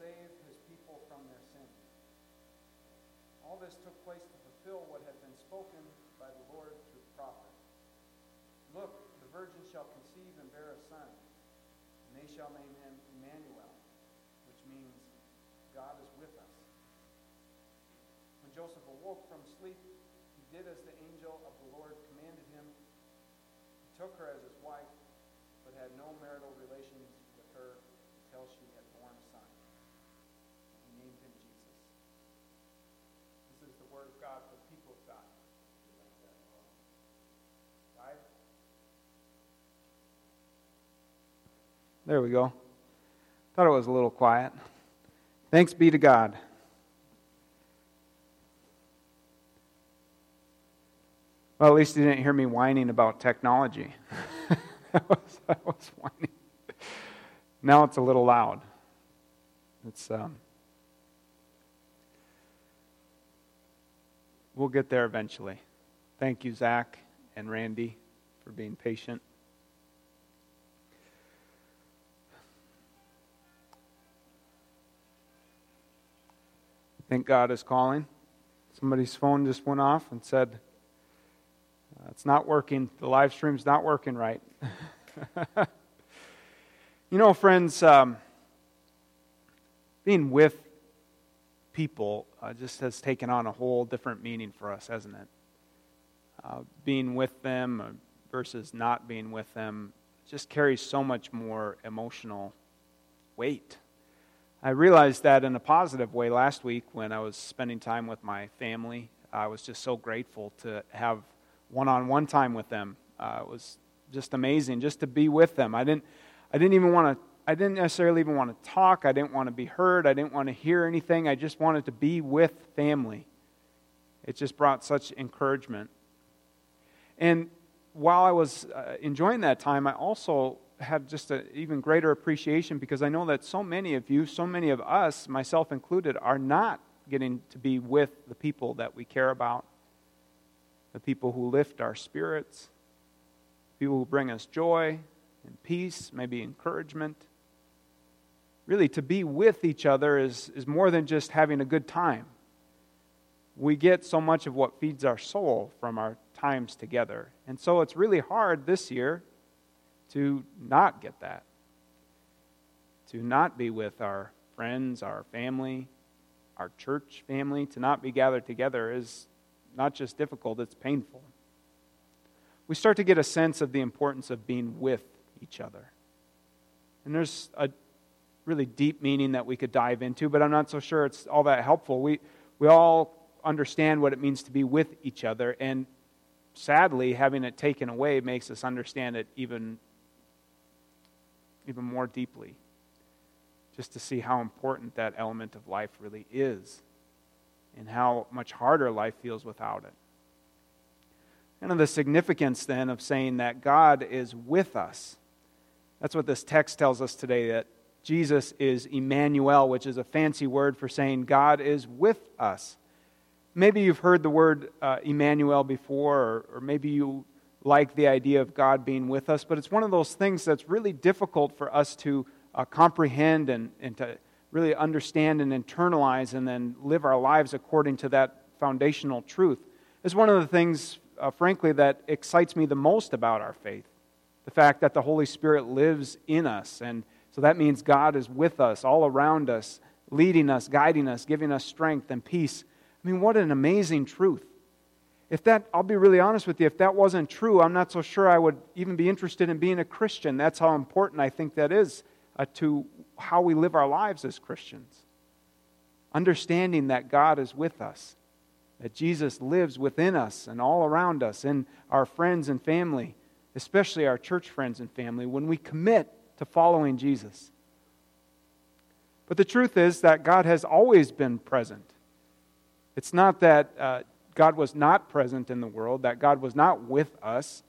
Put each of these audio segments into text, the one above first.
save his people from their sins. All this took place to fulfill what had been spoken by the Lord through the prophet. Look, the virgin shall conceive and bear a son, and they shall name him Emmanuel, which means God is with us. When Joseph awoke from sleep, he did as the angel of the Lord commanded him. He took her as his wife, but had no marital relations with her until she had borne a son. He named him Jesus. This is the word of God for the people of God. Right? There we go. Thought it was a little quiet. Thanks be to God. Well, at least you didn't hear me whining about technology. I, was, was whining. Now it's a little loud. It's um, we'll get there eventually. Thank you, Zach and Randy, for being patient. Think God is calling. Somebody's phone just went off and said, it's not working. The live stream's not working right. you know, friends, um, being with people uh, just has taken on a whole different meaning for us, hasn't it? Uh, being with them uh, versus not being with them just carries so much more emotional weight. I realized that in a positive way last week when I was spending time with my family. I was just so grateful to have one on one time with them. Uh, it was just amazing just to be with them. I didn't, I didn't even want to. I didn't necessarily even want to talk. I didn't want to be heard. I didn't want to hear anything. I just wanted to be with family. It just brought such encouragement. And while I was uh, enjoying that time, I also had just an even greater appreciation because I know that so many of you, so many of us, myself included, are not getting to be with the people that we care about the people who lift our spirits, people who bring us joy and peace, maybe encouragement. Really, to be with each other is, is more than just having a good time. We get so much of what feeds our soul from our times together. And so it's really hard this year to not get that, to not be with our friends, our family, our church family, to not be gathered together is not just difficult, it's painful. We start to get a sense of the importance of being with each other. And there's a really deep meaning that we could dive into, but I'm not so sure it's all that helpful. We, we all understand what it means to be with each other, and sadly, having it taken away makes us understand it even, even more deeply, just to see how important that element of life really is and how much harder life feels without it. And of the significance then of saying that God is with us. That's what this text tells us today that Jesus is Emmanuel, which is a fancy word for saying God is with us. Maybe you've heard the word uh, Emmanuel before, or, or maybe you like the idea of God being with us, but it's one of those things that's really difficult for us to uh, comprehend and, and to really understand and internalize and then live our lives according to that foundational truth is one of the things, uh, frankly, that excites me the most about our faith. The fact that the Holy Spirit lives in us. And so that means God is with us, all around us, leading us, guiding us, giving us strength and peace. I mean, what an amazing truth. If that, I'll be really honest with you, if that wasn't true, I'm not so sure I would even be interested in being a Christian. That's how important I think that is uh, to how we live our lives as Christians. Understanding that God is with us. that Jesus lives within us and all around us, in our friends and family, especially our church friends and family, when we commit to following Jesus. But the truth is that God has always been present. It's not that uh, God was not present in the world, that God was not with us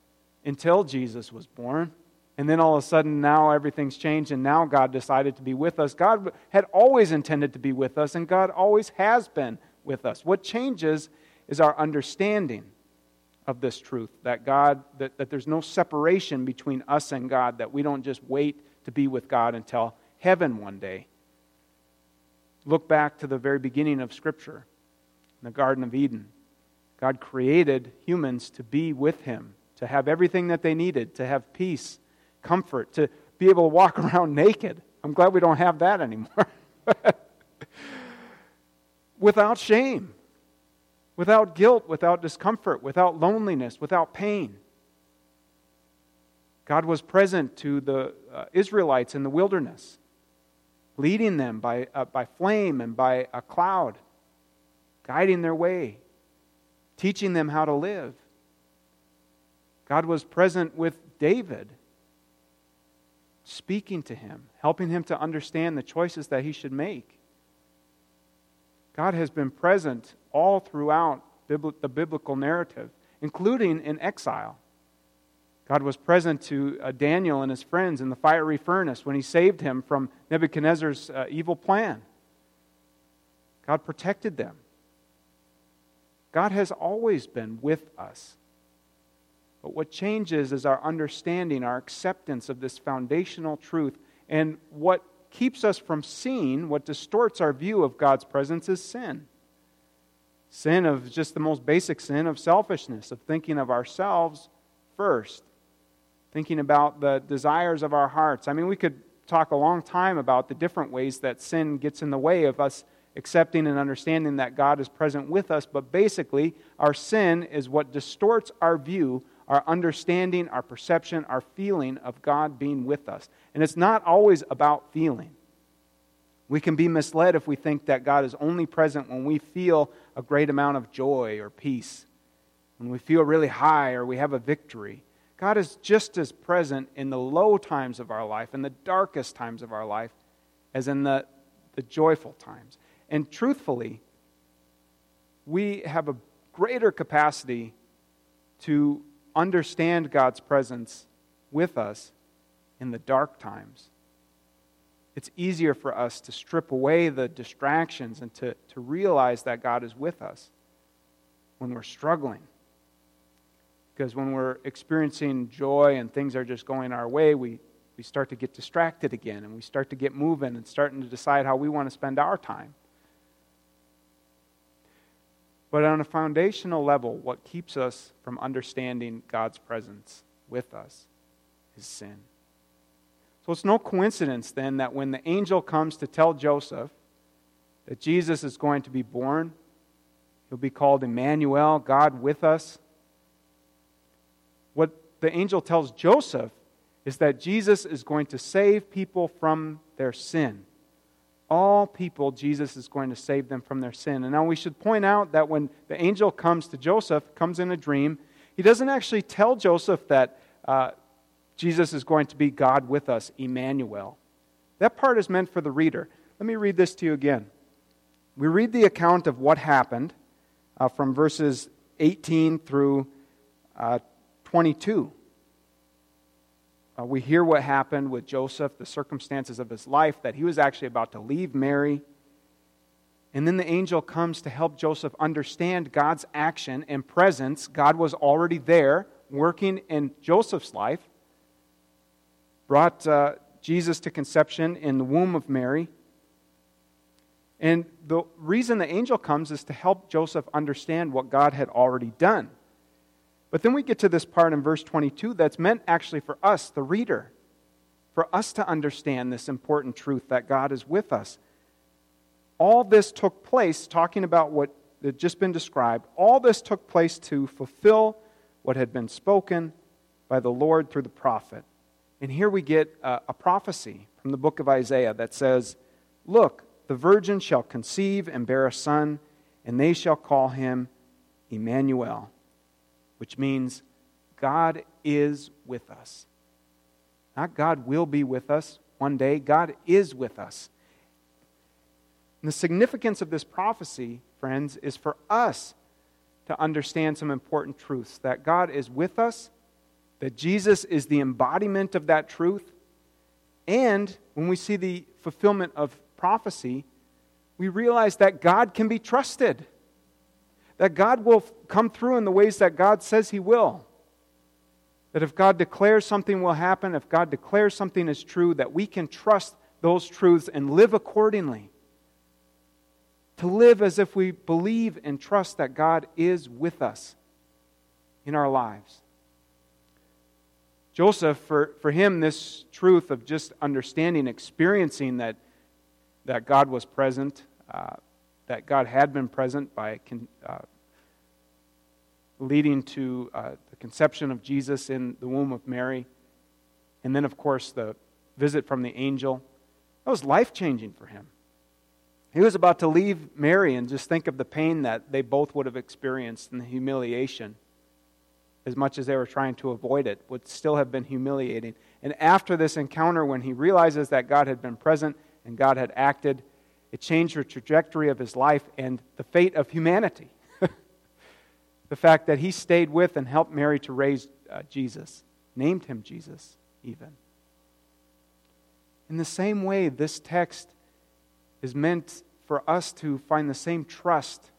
until Jesus was born. And then all of a sudden, now everything's changed, and now God decided to be with us. God had always intended to be with us, and God always has been with us. What changes is our understanding of this truth that God, that, that there's no separation between us and God, that we don't just wait to be with God until heaven one day. Look back to the very beginning of Scripture, in the Garden of Eden. God created humans to be with Him, to have everything that they needed, to have peace, comfort, to be able to walk around naked. I'm glad we don't have that anymore. without shame, without guilt, without discomfort, without loneliness, without pain. God was present to the uh, Israelites in the wilderness, leading them by, uh, by flame and by a cloud, guiding their way, teaching them how to live. God was present with David, speaking to him, helping him to understand the choices that he should make. God has been present all throughout the biblical narrative, including in exile. God was present to uh, Daniel and his friends in the fiery furnace when he saved him from Nebuchadnezzar's uh, evil plan. God protected them. God has always been with us. But what changes is our understanding, our acceptance of this foundational truth, and what keeps us from seeing, what distorts our view of God's presence, is sin. Sin of just the most basic sin of selfishness, of thinking of ourselves first, thinking about the desires of our hearts. I mean, we could talk a long time about the different ways that sin gets in the way of us accepting and understanding that God is present with us, but basically, our sin is what distorts our view our understanding, our perception, our feeling of God being with us. And it's not always about feeling. We can be misled if we think that God is only present when we feel a great amount of joy or peace, when we feel really high or we have a victory. God is just as present in the low times of our life, in the darkest times of our life, as in the, the joyful times. And truthfully, we have a greater capacity to understand God's presence with us in the dark times. It's easier for us to strip away the distractions and to, to realize that God is with us when we're struggling. Because when we're experiencing joy and things are just going our way, we, we start to get distracted again and we start to get moving and starting to decide how we want to spend our time. But on a foundational level, what keeps us from understanding God's presence with us is sin. So it's no coincidence then that when the angel comes to tell Joseph that Jesus is going to be born, he'll be called Emmanuel, God with us. What the angel tells Joseph is that Jesus is going to save people from their sin all people, Jesus is going to save them from their sin. And now we should point out that when the angel comes to Joseph, comes in a dream, he doesn't actually tell Joseph that uh, Jesus is going to be God with us, Emmanuel. That part is meant for the reader. Let me read this to you again. We read the account of what happened uh, from verses 18 through uh, 22. Uh, we hear what happened with Joseph, the circumstances of his life, that he was actually about to leave Mary. And then the angel comes to help Joseph understand God's action and presence. God was already there, working in Joseph's life, brought uh, Jesus to conception in the womb of Mary. And the reason the angel comes is to help Joseph understand what God had already done. But then we get to this part in verse 22 that's meant actually for us, the reader, for us to understand this important truth that God is with us. All this took place, talking about what had just been described, all this took place to fulfill what had been spoken by the Lord through the prophet. And here we get a, a prophecy from the book of Isaiah that says, Look, the virgin shall conceive and bear a son, and they shall call him Emmanuel, which means God is with us. Not God will be with us one day, God is with us. And the significance of this prophecy, friends, is for us to understand some important truths that God is with us, that Jesus is the embodiment of that truth, and when we see the fulfillment of prophecy, we realize that God can be trusted, that God will come through in the ways that God says He will. That if God declares something will happen, if God declares something is true, that we can trust those truths and live accordingly. To live as if we believe and trust that God is with us in our lives. Joseph, for, for him, this truth of just understanding, experiencing that, that God was present, uh, that God had been present by uh, leading to uh, the conception of Jesus in the womb of Mary, and then, of course, the visit from the angel, that was life changing for him. He was about to leave Mary and just think of the pain that they both would have experienced and the humiliation as much as they were trying to avoid it, would still have been humiliating. And after this encounter, when he realizes that God had been present and God had acted, it changed the trajectory of his life and the fate of humanity. the fact that he stayed with and helped Mary to raise uh, Jesus, named him Jesus, even. In the same way, this text is meant for us to find the same trust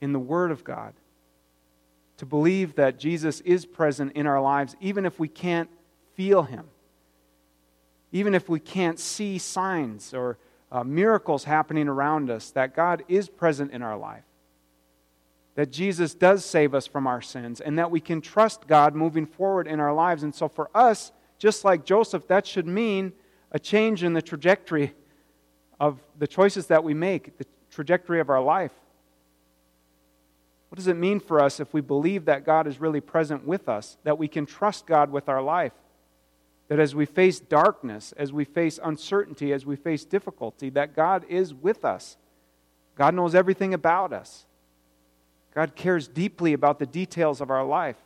in the Word of God to believe that Jesus is present in our lives, even if we can't feel him, even if we can't see signs or uh, miracles happening around us, that God is present in our life, that Jesus does save us from our sins, and that we can trust God moving forward in our lives. And so for us, just like Joseph, that should mean a change in the trajectory of the choices that we make, the trajectory of our life. What does it mean for us if we believe that God is really present with us, that we can trust God with our life? That as we face darkness, as we face uncertainty, as we face difficulty, that God is with us. God knows everything about us. God cares deeply about the details of our life.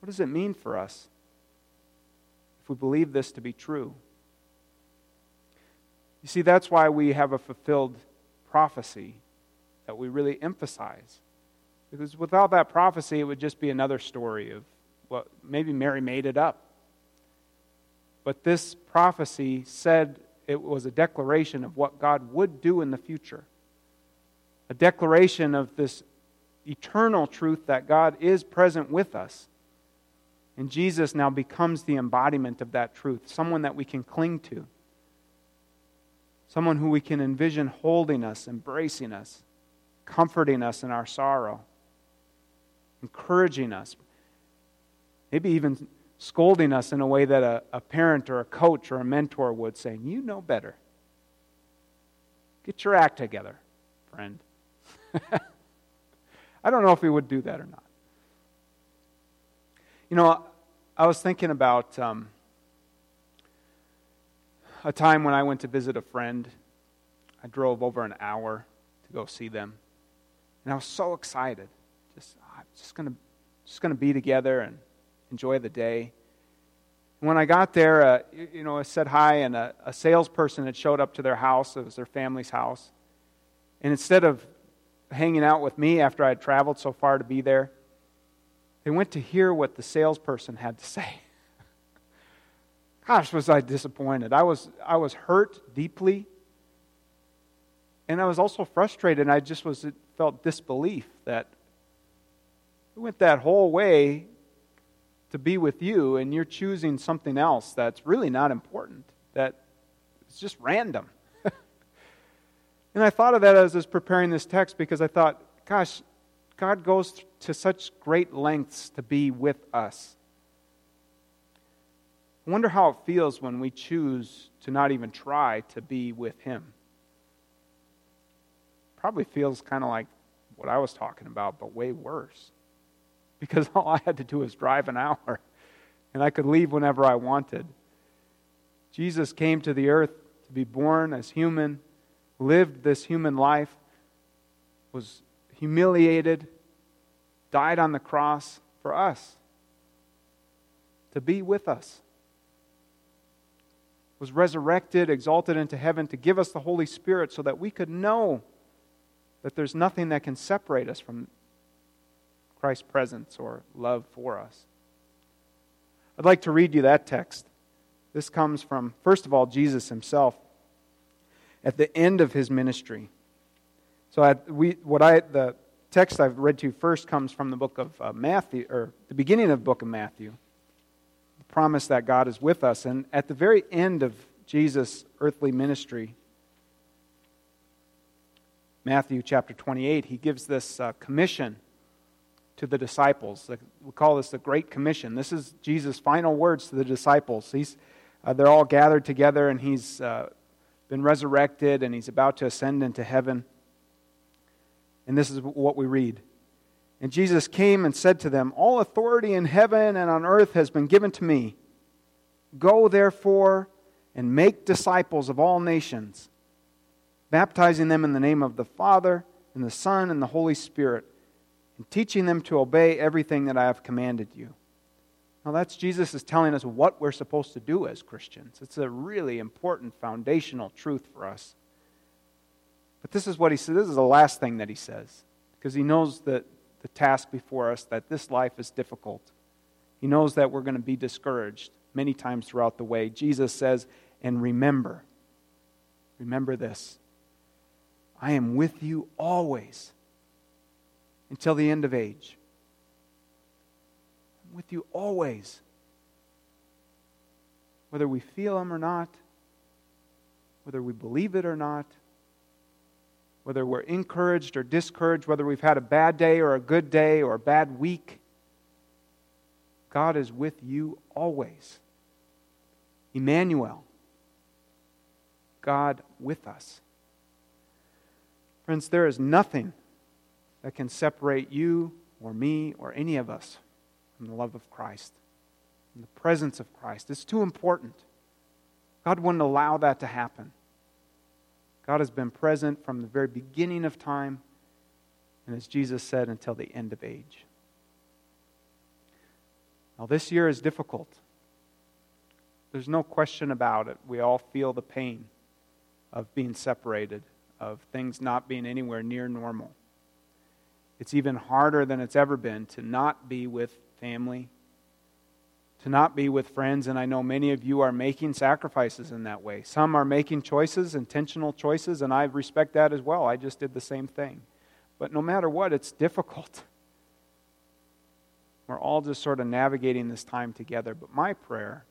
What does it mean for us if we believe this to be true? You see, that's why we have a fulfilled prophecy that we really emphasize. Because without that prophecy, it would just be another story of well, maybe Mary made it up. But this prophecy said it was a declaration of what God would do in the future, a declaration of this eternal truth that God is present with us. And Jesus now becomes the embodiment of that truth, someone that we can cling to, someone who we can envision holding us, embracing us comforting us in our sorrow, encouraging us, maybe even scolding us in a way that a, a parent or a coach or a mentor would, saying, You know better. Get your act together, friend. I don't know if he would do that or not. You know, I was thinking about um, a time when I went to visit a friend. I drove over an hour to go see them. And I was so excited. Just, I'm just to just to be together and enjoy the day. When I got there, uh, you, know, I said hi, and a, a salesperson had showed up to their house. It was their family's house. And instead of hanging out with me after I had traveled so far to be there, they went to hear what the salesperson had to say. Gosh, was I disappointed. I was, I was hurt deeply. And I was also frustrated. And I just was felt disbelief that we went that whole way to be with you and you're choosing something else that's really not important, that it's just random. and I thought of that as I was preparing this text because I thought, gosh, God goes to such great lengths to be with us. I wonder how it feels when we choose to not even try to be with Him probably feels kind of like what I was talking about, but way worse. Because all I had to do was drive an hour, and I could leave whenever I wanted. Jesus came to the earth to be born as human, lived this human life, was humiliated, died on the cross for us, to be with us, was resurrected, exalted into heaven to give us the Holy Spirit so that we could know that there's nothing that can separate us from Christ's presence or love for us. I'd like to read you that text. This comes from, first of all, Jesus himself at the end of his ministry. So, I, we, what I, the text I've read to you first comes from the book of uh, Matthew, or the beginning of the book of Matthew. The promise that God is with us. And at the very end of Jesus' earthly ministry, Matthew chapter 28, he gives this uh, commission to the disciples. We call this the Great Commission. This is Jesus' final words to the disciples. He's, uh, they're all gathered together, and he's uh, been resurrected, and he's about to ascend into heaven. And this is what we read. And Jesus came and said to them, All authority in heaven and on earth has been given to me. Go, therefore, and make disciples of all nations, baptizing them in the name of the Father, and the Son, and the Holy Spirit and teaching them to obey everything that I have commanded you. Now, that's Jesus is telling us what we're supposed to do as Christians. It's a really important foundational truth for us. But this is what he says. This is the last thing that he says, because he knows that the task before us, that this life is difficult. He knows that we're going to be discouraged many times throughout the way. Jesus says, and remember, remember this I am with you always until the end of age. I'm with you always. Whether we feel Him or not, whether we believe it or not, whether we're encouraged or discouraged, whether we've had a bad day or a good day or a bad week, God is with you always. Emmanuel, God with us. Friends, there is nothing that can separate you or me or any of us from the love of Christ, from the presence of Christ. It's too important. God wouldn't allow that to happen. God has been present from the very beginning of time, and as Jesus said, until the end of age. Now, this year is difficult. There's no question about it. We all feel the pain of being separated, of things not being anywhere near normal. It's even harder than it's ever been to not be with family, to not be with friends. And I know many of you are making sacrifices in that way. Some are making choices, intentional choices, and I respect that as well. I just did the same thing. But no matter what, it's difficult. We're all just sort of navigating this time together. But my prayer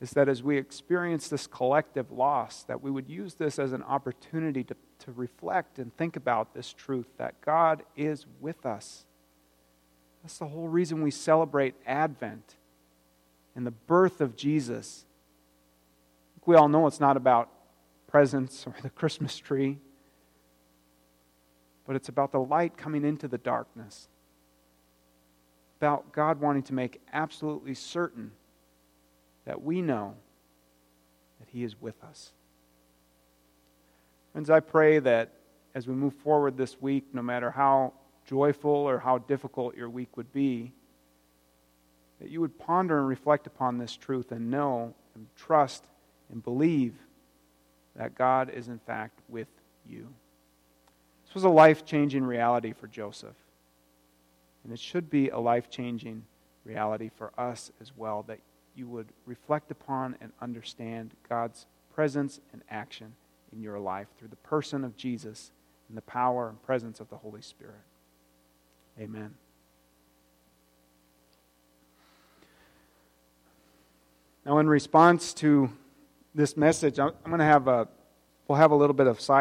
is that as we experience this collective loss, that we would use this as an opportunity to, to reflect and think about this truth that God is with us. That's the whole reason we celebrate Advent and the birth of Jesus. We all know it's not about presents or the Christmas tree, but it's about the light coming into the darkness, about God wanting to make absolutely certain that we know that He is with us. Friends, I pray that as we move forward this week, no matter how joyful or how difficult your week would be, that you would ponder and reflect upon this truth and know and trust and believe that God is in fact with you. This was a life changing reality for Joseph. And it should be a life changing reality for us as well that you would reflect upon and understand God's presence and action in your life through the person of Jesus and the power and presence of the Holy Spirit. Amen. Now, in response to this message, I'm going to have a, we'll have a little bit of silence.